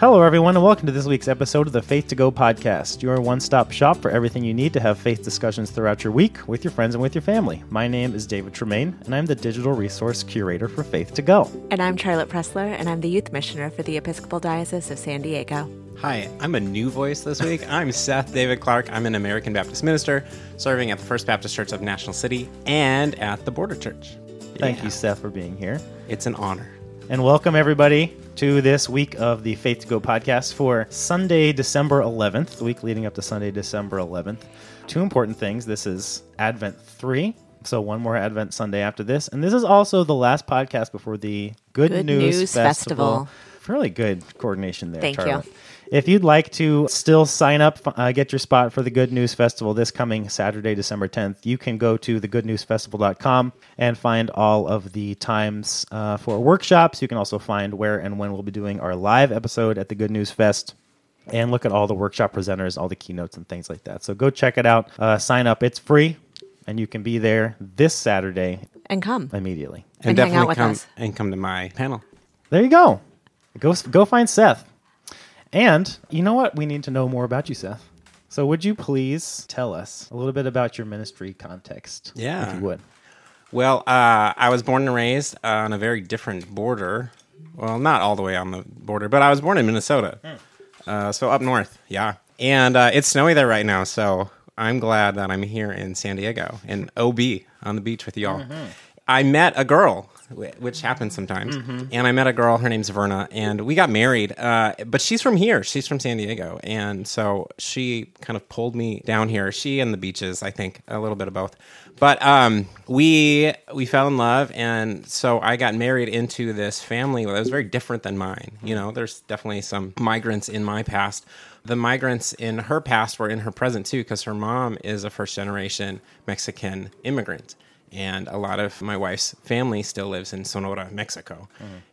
Hello, everyone, and welcome to this week's episode of the Faith to Go podcast, your one stop shop for everything you need to have faith discussions throughout your week with your friends and with your family. My name is David Tremaine, and I'm the digital resource curator for Faith to Go. And I'm Charlotte Pressler, and I'm the youth missioner for the Episcopal Diocese of San Diego. Hi, I'm a new voice this week. I'm Seth David Clark. I'm an American Baptist minister serving at the First Baptist Church of National City and at the Border Church. Thank Yeah. you, Seth, for being here. It's an honor. And welcome, everybody, to this week of the Faith to Go podcast for Sunday, December 11th, the week leading up to Sunday, December 11th. Two important things. This is Advent 3, so one more Advent Sunday after this. And this is also the last podcast before the Good, Good News, News Festival. Festival. Fairly good coordination there, Thank you. Charlotte. If you'd like to still sign up, uh, get your spot for the Good News Festival this coming Saturday, December 10th, you can go to thegoodnewsfestival.com and find all of the times uh, for workshops. You can also find where and when we'll be doing our live episode at the Good News Fest and look at all the workshop presenters, all the keynotes, and things like that. So go check it out. Uh, sign up. It's free, and you can be there this Saturday And come. immediately. And hang out with come us. and come to my panel. There you go. Go go find Seth. And you know what? We need to know more about you, Seth. So would you please tell us a little bit about your ministry context? Yeah. If you would. Well, uh, I was born and raised on a very different border. Well, not all the way on the border, but I was born in Minnesota. Uh, so up north, yeah. And uh, it's snowy there right now, so I'm glad that I'm here in San Diego, and OB, on the beach with y'all. I met a girl, which happens sometimes, and I met a girl, her name's Verna, and we got married. Uh, but she's from here, she's from San Diego. And so she kind of pulled me down here. She and the beaches, I think, a little bit of both. But um, we we fell in love, and so I got married into this family that was very different than mine. You know, there's definitely some migrants in my past. The migrants in her past were in her present too, because her mom is a first generation Mexican immigrant, and a lot of my wife's family still lives in Sonora, Mexico.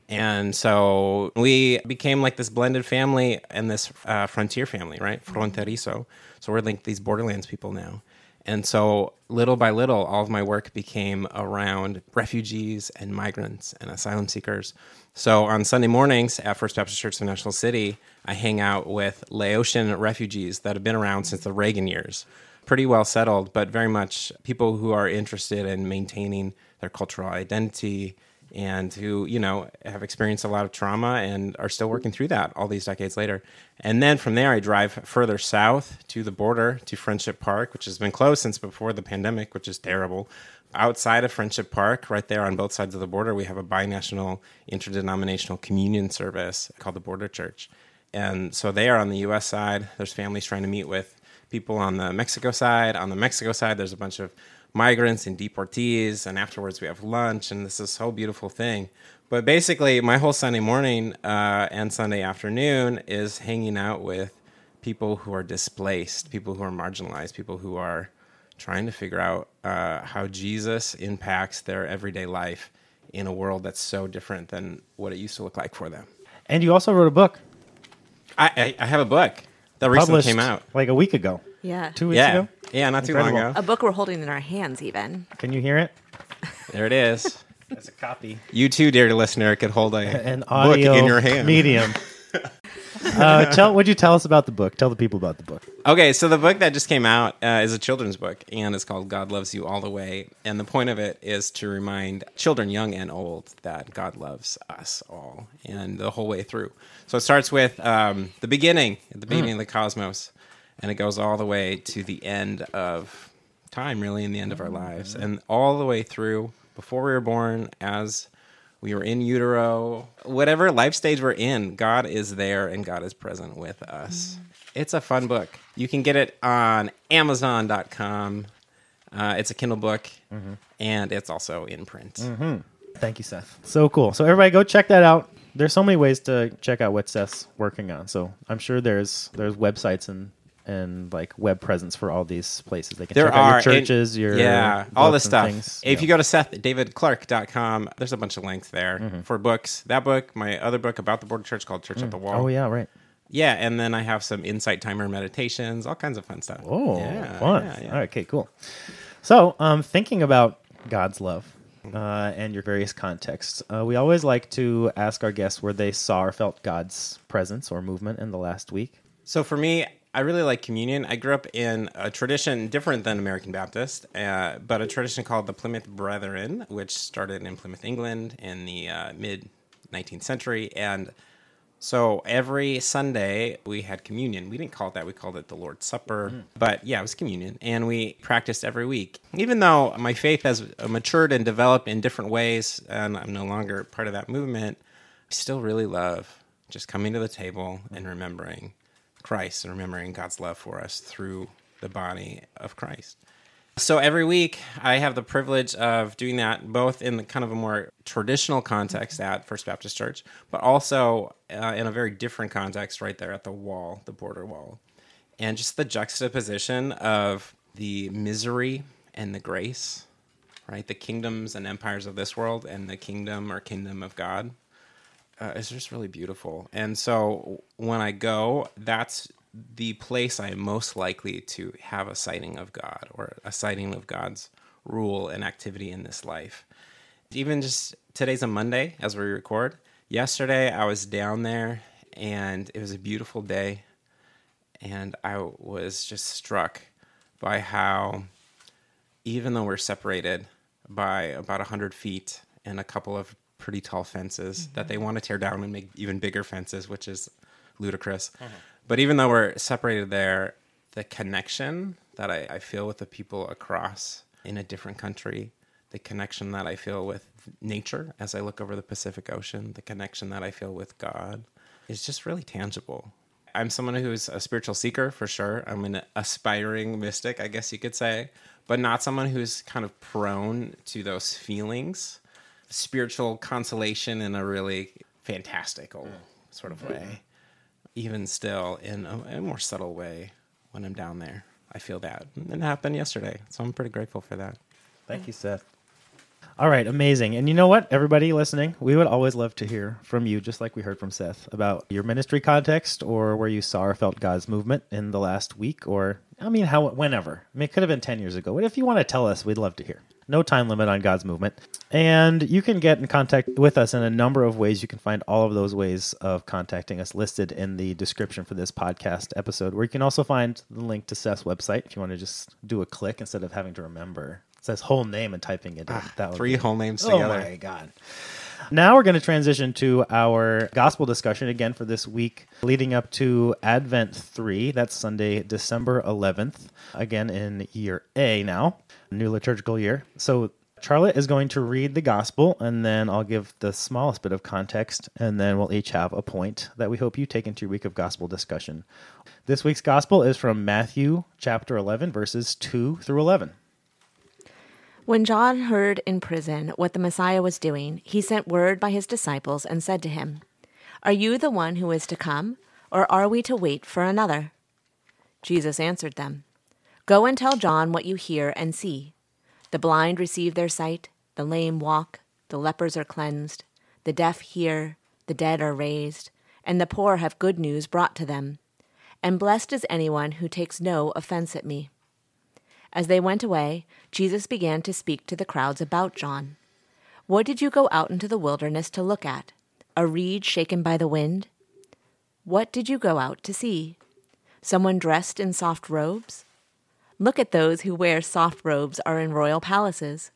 And so we became like this blended family and this uh, frontier family, right? Fronterizo. So we're like these borderlands people now. And so, little by little, all of my work became around refugees and migrants and asylum seekers. So, on Sunday mornings at First Baptist Church of National City, I hang out with Laotian refugees that have been around since the Reagan years. Pretty well settled, but very much people who are interested in maintaining their cultural identity and who you know have experienced a lot of trauma and are still working through that all these decades later. And then from there i drive further south to the border to friendship park which has been closed since before the pandemic which is terrible. Outside of friendship park right there on both sides of the border we have a binational interdenominational communion service called the border church. And so they are on the us side. There's families trying to meet with people on the mexico side on the mexico side there's a bunch of migrants and deportees, and afterwards we have lunch, and this is whole beautiful thing. But basically, my whole Sunday morning uh, and Sunday afternoon is hanging out with people who are displaced, people who are marginalized, people who are trying to figure out uh, how Jesus impacts their everyday life in a world that's so different than what it used to look like for them. And you also wrote a book I, I, I have a book that recently came out. like a week ago. Yeah. Two weeks Yeah, ago? yeah, not too Incredible. long ago. A book we're holding in our hands, even. Can you hear it? There it is. That's a copy. You too, dear listener, could hold a An book audio in your hand. medium. uh, tell, would you tell us about the book? Tell the people about the book. Okay, so the book that just came out uh, is a children's book, and it's called God Loves You All the Way. And the point of it is to remind children, young and old, that God loves us all and the whole way through. So it starts with um, the beginning, at the beginning of the cosmos, and it goes all the way to the end of time, really, and the end of our lives. And all the way through, before we were born, as we were in utero, whatever life stage we're in, God is there and God is present with us. Mm. It's a fun book. You can get it on Amazon.com. Uh, it's a Kindle book, mm-hmm. and it's also in print. Mm-hmm. Thank you, Seth. So cool. So everybody go check that out. There's so many ways to check out what Seth's working on. So I'm sure there's there's websites and and like web presence for all these places. They can There check are out your and- churches, your yeah, all this stuff. things. If Yeah. you go to SethDavidClark.com, there's a bunch of links there Mm-hmm. for books. That book, my other book about the Border Church called Church at the Wall. oh yeah, right. Yeah, and then I have some insight timer meditations, all kinds of fun stuff. Oh, yeah, fun. yeah, yeah. All right, okay, cool. So, um, thinking about God's love uh, and your various contexts. Uh, we always like to ask our guests where they saw or felt God's presence or movement in the last week. So for me, I really like communion. I grew up in a tradition different than American Baptist, uh, but a tradition called the Plymouth Brethren, which started in Plymouth, England in the uh, mid 19th century. And so every Sunday we had communion. We didn't call it that, we called it the Lord's Supper. Mm. But yeah, it was communion. And we practiced every week. Even though my faith has matured and developed in different ways, and I'm no longer part of that movement, I still really love just coming to the table and remembering Christ and remembering God's love for us through the body of Christ. So every week, I have the privilege of doing that both in the kind of a more traditional context at First Baptist Church, but also uh, in a very different context right there at the wall, the border wall. And just the juxtaposition of the misery and the grace, right? The kingdoms and empires of this world and the kingdom or kingdom of God uh, just really beautiful. And so when I go, that's the place I am most likely to have a sighting of God or a sighting of God's rule and activity in this life. Even just today's a Monday as we record. Yesterday I was down there and it was a beautiful day. And I was just struck by how, even though we're separated by about 100 feet and a couple of pretty tall fences mm-hmm. that they want to tear down and make even bigger fences, which is ludicrous. Mm-hmm. But even though we're separated there, the connection that I, I, feel with the people across in a different country, the connection that I feel with nature as I look over the Pacific Ocean, the connection that I feel with God is just really tangible. I'm someone who's a spiritual seeker for sure. I'm an aspiring mystic, I guess you could say, but not someone who's kind of prone to those feelings spiritual consolation in a really fantastical sort of way. Even still, in a, a, more subtle way, when I'm down there, I feel that. And it happened yesterday, so I'm pretty grateful for that. Thank you, Seth. All right, amazing. And you know what, everybody listening, we would always love to hear from you, just like we heard from Seth, about your ministry context or where you saw or felt God's movement in the last week, or I mean, how whenever. I mean, it could have been ten years ago. But if you want to tell us, we'd love to hear. No time limit on God's movement. And you can get in contact with us in a number of ways. You can find all of those ways of contacting us listed in the description for this podcast episode, where you can also find the link to Seth's website if you want to just do a click instead of having to remember Seth's whole name and typing it in. Ah, that three be... whole names together. Oh my God. Now we're going to transition to our gospel discussion again for this week, leading up to Advent 3. That's Sunday, December 11th, again in year A now new liturgical year. So Charlotte is going to read the gospel, and then I'll give the smallest bit of context, and then we'll each have a point that we hope you take into your week of gospel discussion. This week's gospel is from Matthew chapter 11, verses 2 through 11. When John heard in prison what the Messiah was doing, he sent word by his disciples and said to him, Are you the one who is to come, or are we to wait for another? Jesus answered them, Go and tell John what you hear and see. The blind receive their sight, the lame walk, the lepers are cleansed, the deaf hear, the dead are raised, and the poor have good news brought to them. And blessed is anyone who takes no offense at me. As they went away, Jesus began to speak to the crowds about John. What did you go out into the wilderness to look at? A reed shaken by the wind? What did you go out to see? Someone dressed in soft robes? Look at those who wear soft robes are in royal palaces.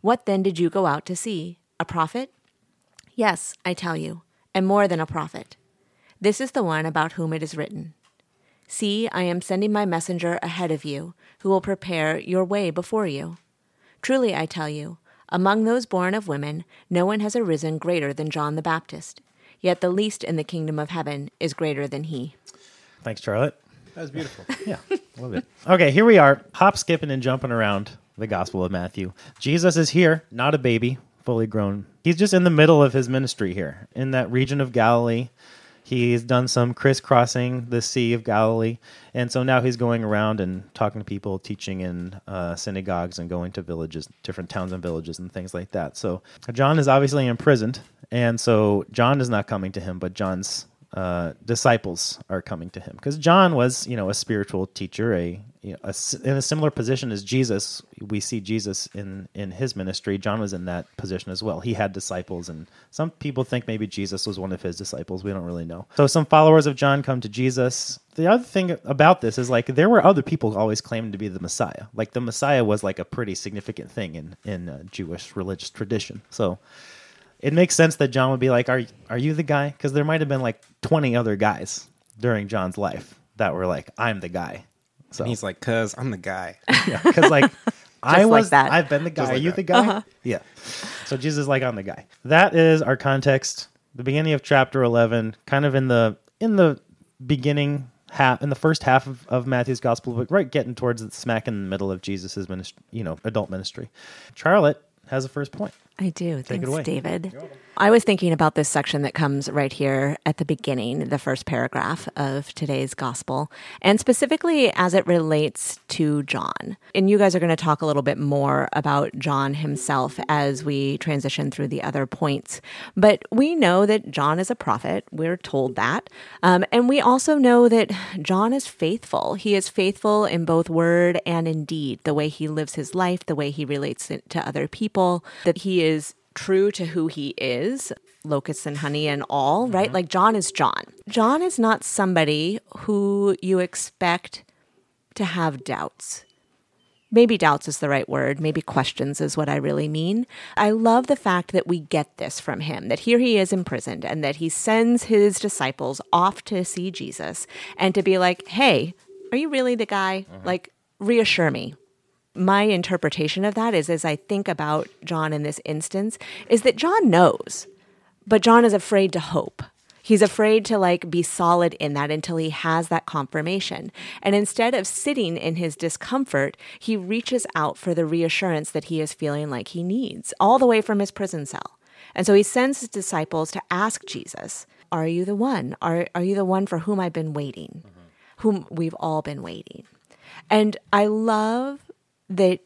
What then did you go out to see? A prophet? Yes, I tell you, and more than a prophet. This is the one about whom it is written See, I am sending my messenger ahead of you, who will prepare your way before you. Truly, I tell you, among those born of women, no one has arisen greater than John the Baptist, yet the least in the kingdom of heaven is greater than he. Thanks, Charlotte. That was beautiful. yeah, love it. Okay, here we are, hop, skipping, and jumping around the Gospel of Matthew. Jesus is here, not a baby, fully grown. He's just in the middle of his ministry here, in that region of Galilee. He's done some crisscrossing the Sea of Galilee, and so now he's going around and talking to people, teaching in uh, synagogues, and going to villages, different towns and villages, and things like that. So John is obviously imprisoned, and so John is not coming to him, but John's uh, disciples are coming to him. Because John was, you know, a spiritual teacher, a you know, a in a similar position as Jesus. We see Jesus in in his ministry. John was in that position as well. He had disciples, and some people think maybe Jesus was one of his disciples. We don't really know. So some followers of John come to Jesus. The other thing about this is like there were other people always claiming to be the Messiah. Like the Messiah was like a pretty significant thing in in uh, Jewish religious tradition. So it makes sense that John would be like, "Are are you the guy?" Because there might have been like twenty other guys during John's life that were like, "I'm the guy." So And he's like, "Cause I'm the guy." because like I like was, that. I've been the guy. Just Are you that. the guy? Uh-huh. Yeah. So Jesus is like, I'm the guy. That is our context. The beginning of chapter eleven, kind of in the in the beginning half, in the first half of, of Matthew's gospel, but right getting towards the smack in the middle of Jesus's ministry, you know, adult ministry. Charlotte has a first point. I do. Take Thanks, away. David. I was thinking about this section that comes right here at the beginning, the first paragraph of today's gospel, and specifically as it relates to John. And you guys are going to talk a little bit more about John himself as we transition through the other points. But we know that John is a prophet. We're told that. Um, and we also know that John is faithful. He is faithful in both word and in deed, the way he lives his life, the way he relates to other people, that he is true to who he is, locusts and honey and all, right? Mm-hmm. Like John is John. John is not somebody who you expect to have doubts. Maybe doubts is the right word. Maybe questions is what I really mean. I love the fact that we get this from him that here he is imprisoned and that he sends his disciples off to see Jesus and to be like, hey, are you really the guy? Mm-hmm. Like, reassure me. My interpretation of that is as I think about John in this instance, is that John knows, but John is afraid to hope. He's afraid to like be solid in that until he has that confirmation. And instead of sitting in his discomfort, he reaches out for the reassurance that he is feeling like he needs, all the way from his prison cell. And so he sends his disciples to ask Jesus, Are you the one? Are, are you the one for whom I've been waiting? Whom we've all been waiting. And I love that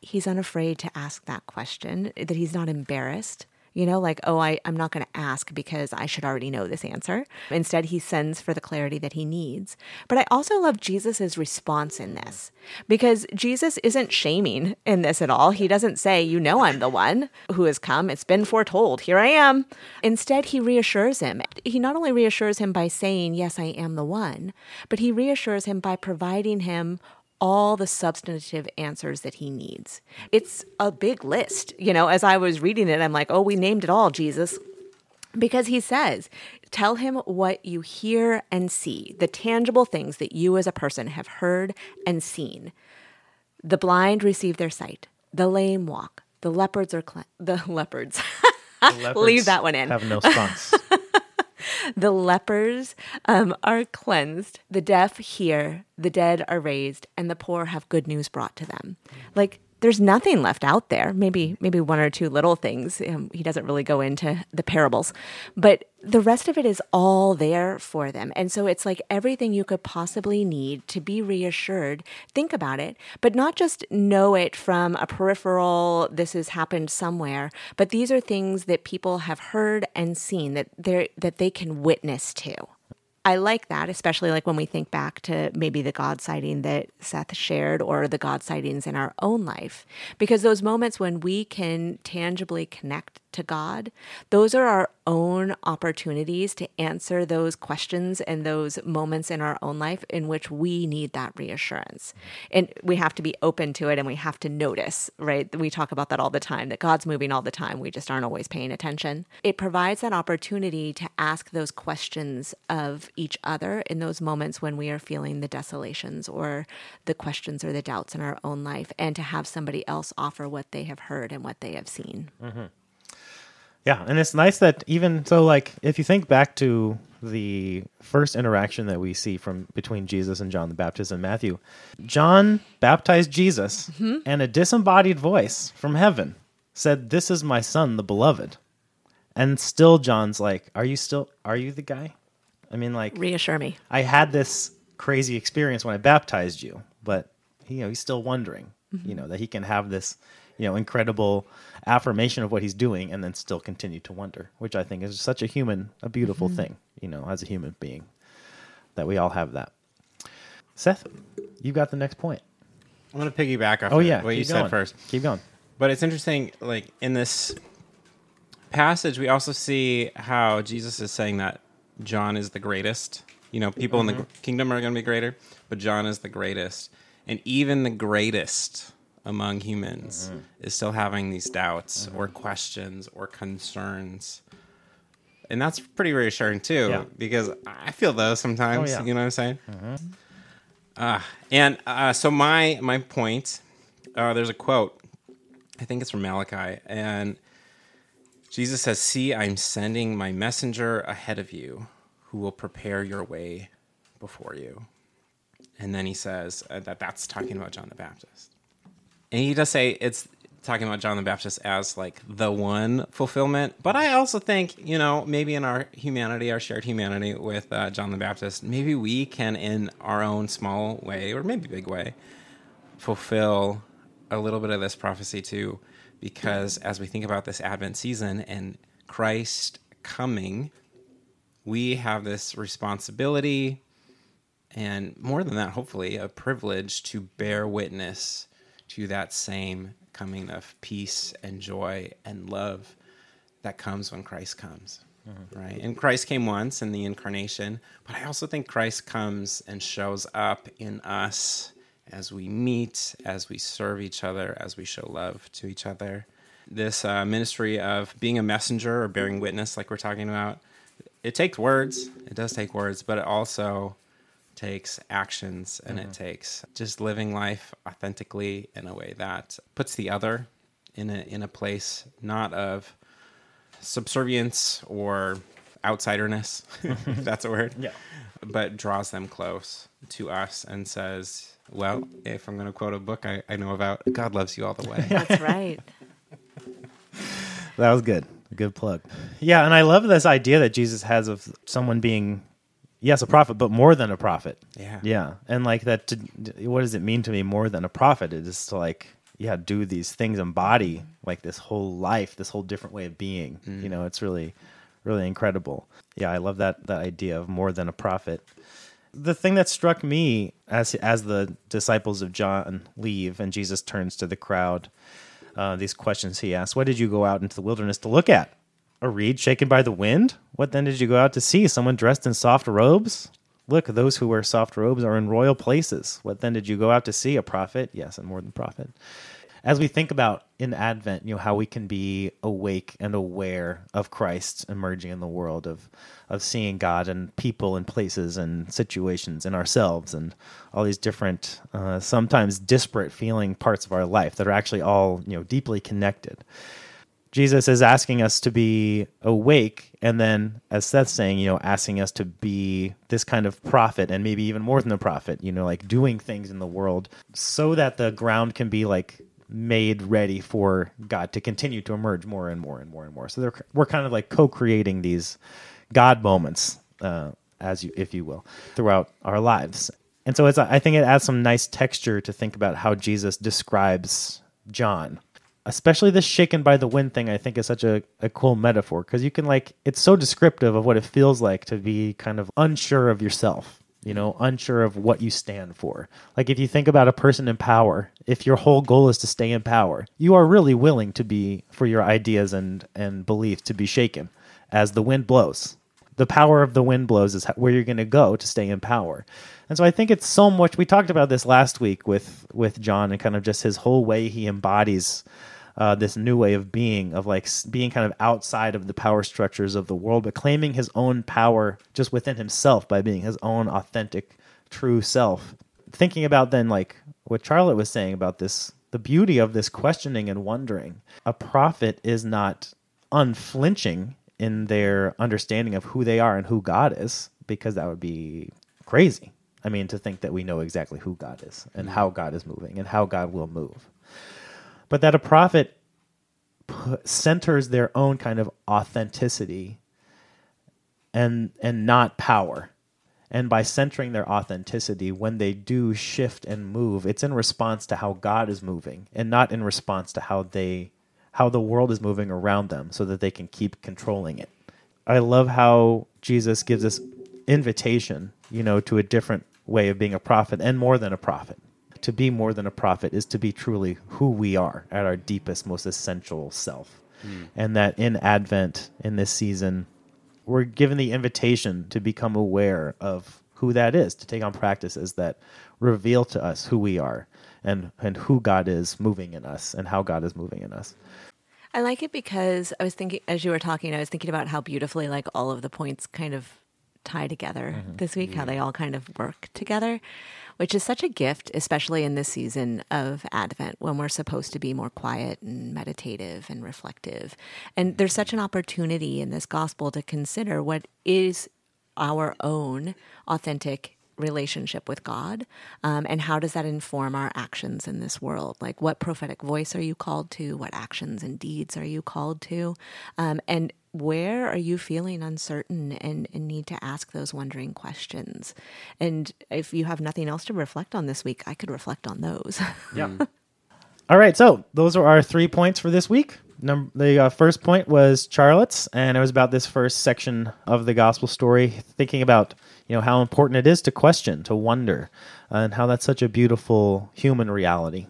he's unafraid to ask that question, that he's not embarrassed. You know, like, oh, I, I'm not going to ask because I should already know this answer. Instead, he sends for the clarity that he needs. But I also love Jesus' response in this because Jesus isn't shaming in this at all. He doesn't say, you know, I'm the one who has come. It's been foretold. Here I am. Instead, he reassures him. He not only reassures him by saying, yes, I am the one, but he reassures him by providing him all the substantive answers that he needs. It's a big list. You know, as I was reading it, I'm like, oh, we named it all, Jesus. Because he says, tell him what you hear and see, the tangible things that you as a person have heard and seen. The blind receive their sight, the lame walk, the leopards are cle- the leopards. Leave Leopards that one in. Have no sponsors. The lepers um, are cleansed, the deaf hear, the dead are raised, and the poor have good news brought to them. Like there's nothing left out there. Maybe maybe one or two little things. Um, he doesn't really go into the parables, but the rest of it is all there for them. And so it's like everything you could possibly need to be reassured. Think about it, but not just know it from a peripheral. This has happened somewhere, but these are things that people have heard and seen that they that they can witness to. I like that, especially like when we think back to maybe the God sighting that Seth shared or the God sightings in our own life. Because those moments when we can tangibly connect to God, those are our own opportunities to answer those questions and those moments in our own life in which we need that reassurance. And we have to be open to it and we have to notice, right? We talk about that all the time that God's moving all the time. We just aren't always paying attention. It provides that opportunity to ask those questions of each other in those moments when we are feeling the desolations or the questions or the doubts in our own life and to have somebody else offer what they have heard and what they have seen. Mm-hmm. Yeah, and it's nice that even so, like if you think back to the first interaction that we see from between Jesus and John the Baptist in Matthew, John baptized Jesus, mm-hmm. and a disembodied voice from heaven said, "This is my son, the beloved." And still, John's like, "Are you still? Are you the guy?" I mean, like, Reassure me. I had this crazy experience when I baptized you, but you know, he's still wondering, mm-hmm. you know, that he can have this, you know, incredible affirmation of what he's doing and then still continue to wonder, which I think is such a human, a beautiful mm-hmm. thing, you know, as a human being, that we all have that. Seth, you got the next point. I'm going to piggyback off Oh of yeah, what you going. said first. Keep going. But it's interesting, like in this passage, we also see how Jesus is saying that John is the greatest. You know, people in the mm-hmm. kingdom are going to be greater, but John is the greatest. And even the greatest among humans is still having these doubts or questions or concerns. And that's pretty reassuring too, Yeah. because I feel those sometimes. Oh, yeah. You know what I'm saying? Uh, and uh, so my my point, uh, there's a quote, I think it's from Malachi, and Jesus says, "See, I'm sending my messenger ahead of you, who will prepare your way before you." And then he says uh, that that's talking about John the Baptist, and he does say it's talking about John the Baptist as like the one fulfillment. But I also think, you know, maybe in our humanity, our shared humanity with uh, John the Baptist, maybe we can, in our own small way or maybe big way, fulfill a little bit of this prophecy too. Because as we think about this Advent season and Christ coming, we have this responsibility and more than that, hopefully, a privilege to bear witness to that same coming of peace and joy and love that comes when Christ comes. Right? And Christ came once in the incarnation, but I also think Christ comes and shows up in us as we meet, as we serve each other, as we show love to each other. This uh, ministry of being a messenger or bearing witness, like we're talking about, it takes words. It does take words, but it also takes actions and it mm-hmm. takes just living life authentically in a way that puts the other in a in a place not of subservience or outsiderness, if that's a word. Yeah. But draws them close to us and says, Well, if I'm gonna quote a book I, I know about, God loves you all the way. That's right. That was good. Good plug. Yeah, and I love this idea that Jesus has of someone being, yes, a prophet, but more than a prophet. Yeah. Yeah, and like that. To, what does it mean to me more than a prophet? It is to like, yeah, do these things, embody like this whole life, this whole different way of being. You know, it's really, really incredible. Yeah, I love that that idea of more than a prophet. The thing that struck me as as the disciples of John leave and Jesus turns to the crowd, uh, these questions he asks: What did you go out into the wilderness to look at? A reed shaken by the wind? What then did you go out to see? Someone dressed in soft robes? Look, those who wear soft robes are in royal places. What then did you go out to see? A prophet? Yes, and more than prophet. As we think about in Advent, you know, how we can be awake and aware of Christ emerging in the world, of of seeing God and people and places and situations and ourselves and all these different, uh, sometimes disparate feeling parts of our life that are actually all, you know, deeply connected. Jesus is asking us to be awake, and then, as Seth's saying, you know, asking us to be this kind of prophet, and maybe even more than a prophet, you know, like doing things in the world so that the ground can be like made ready for God to continue to emerge more and more and more and more. So we're kind of like co-creating these God moments, uh, as you, if you will, throughout our lives. And so it's, I think it adds some nice texture to think about how Jesus describes John especially this shaken by the wind thing i think is such a, a cool metaphor because you can like it's so descriptive of what it feels like to be kind of unsure of yourself you know unsure of what you stand for. Like if you think about a person in power if your whole goal is to stay in power you are really willing to be for your ideas and and beliefs to be shaken as the wind blows the power of the wind blows is where you're going to go to stay in power. And so I think it's so much. We talked about this last week with with John and kind of just his whole way he embodies uh, this new way of being, of like being kind of outside of the power structures of the world, but claiming his own power just within himself by being his own authentic, true self. Thinking about then like what Charlotte was saying about this, the beauty of this questioning and wondering. A prophet is not unflinching in their understanding of who they are and who God is, because that would be crazy. I mean, to think that we know exactly who God is and mm-hmm. how God is moving and how God will move. But that a prophet centers their own kind of authenticity and and not power. And by centering their authenticity, when they do shift and move, it's in response to how God is moving and not in response to how they how the world is moving around them so that they can keep controlling it. I love how Jesus gives us invitation, you know, to a different way of being a prophet and more than a prophet. To be more than a prophet is to be truly who we are at our deepest, most essential self. Hmm. And that in Advent, in this season, we're given the invitation to become aware of who that is, to take on practices that reveal to us who we are and, and who God is moving in us and how God is moving in us. I like it because I was thinking, as you were talking, I was thinking about how beautifully, like, all of the points kind of tie together mm-hmm. this week, how they all kind of work together, which is such a gift, especially in this season of Advent when we're supposed to be more quiet and meditative and reflective. And there's such an opportunity in this gospel to consider what is our own authentic relationship with God? Um, and how does that inform our actions in this world? Like, what prophetic voice are you called to? What actions and deeds are you called to? Um, and where are you feeling uncertain and, and need to ask those wondering questions? And if you have nothing else to reflect on this week, I could reflect on those. Yeah. All right, so those are our three points for this week. Number the uh, first point was Charlotte's, and it was about this first section of the gospel story, thinking about you know how important it is to question, to wonder, and how that's such a beautiful human reality.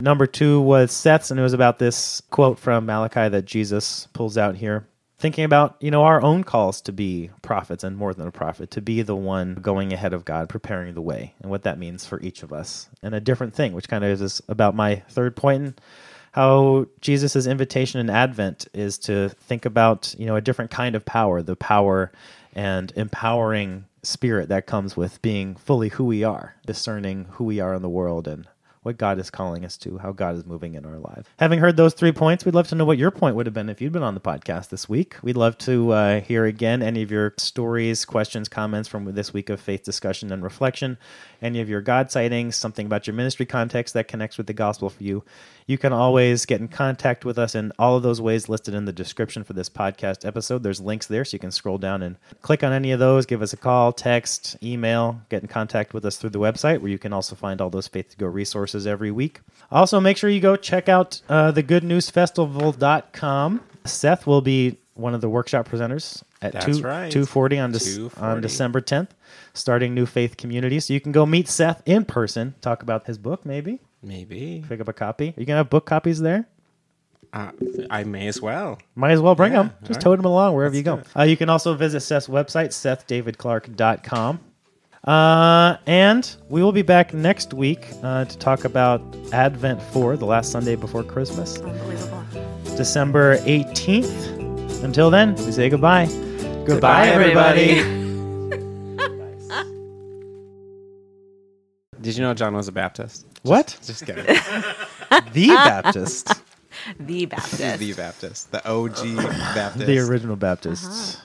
Number two was Seth's, and it was about this quote from Malachi that Jesus pulls out here thinking about you know our own calls to be prophets and more than a prophet to be the one going ahead of god preparing the way and what that means for each of us and a different thing which kind of is about my third point and how jesus' invitation in advent is to think about you know a different kind of power the power and empowering spirit that comes with being fully who we are discerning who we are in the world and what God is calling us to, how God is moving in our lives. Having heard those three points, we'd love to know what your point would have been if you'd been on the podcast this week. We'd love to uh, hear again any of your stories, questions, comments from this week of faith discussion and reflection, any of your God sightings, something about your ministry context that connects with the gospel for you. You can always get in contact with us in all of those ways listed in the description for this podcast episode. There's links there, so you can scroll down and click on any of those, give us a call, text, email, get in contact with us through the website where you can also find all those Faith to Go resources every week. Also, make sure you go check out uh, the goodnewsfestival.com. Seth will be one of the workshop presenters at That's 2, right. 240 on, Dec- 240. on December 10th, starting New Faith Community. So you can go meet Seth in person, talk about his book, maybe, Maybe. pick up a copy. Are you going to have book copies there? Uh, I may as well. Might as well bring Yeah, them. Just right. tote them along wherever you go. Uh, you can also visit Seth's website, sethdavidclark.com. Uh, and we will be back next week uh, to talk about Advent 4, the last Sunday before Christmas, Unbelievable. December 18th. Until then, we say goodbye. Goodbye, everybody. Did you know John was a Baptist? What? Just kidding. The Baptist. The Baptist. the Baptist. The OG Baptist. the original Baptists.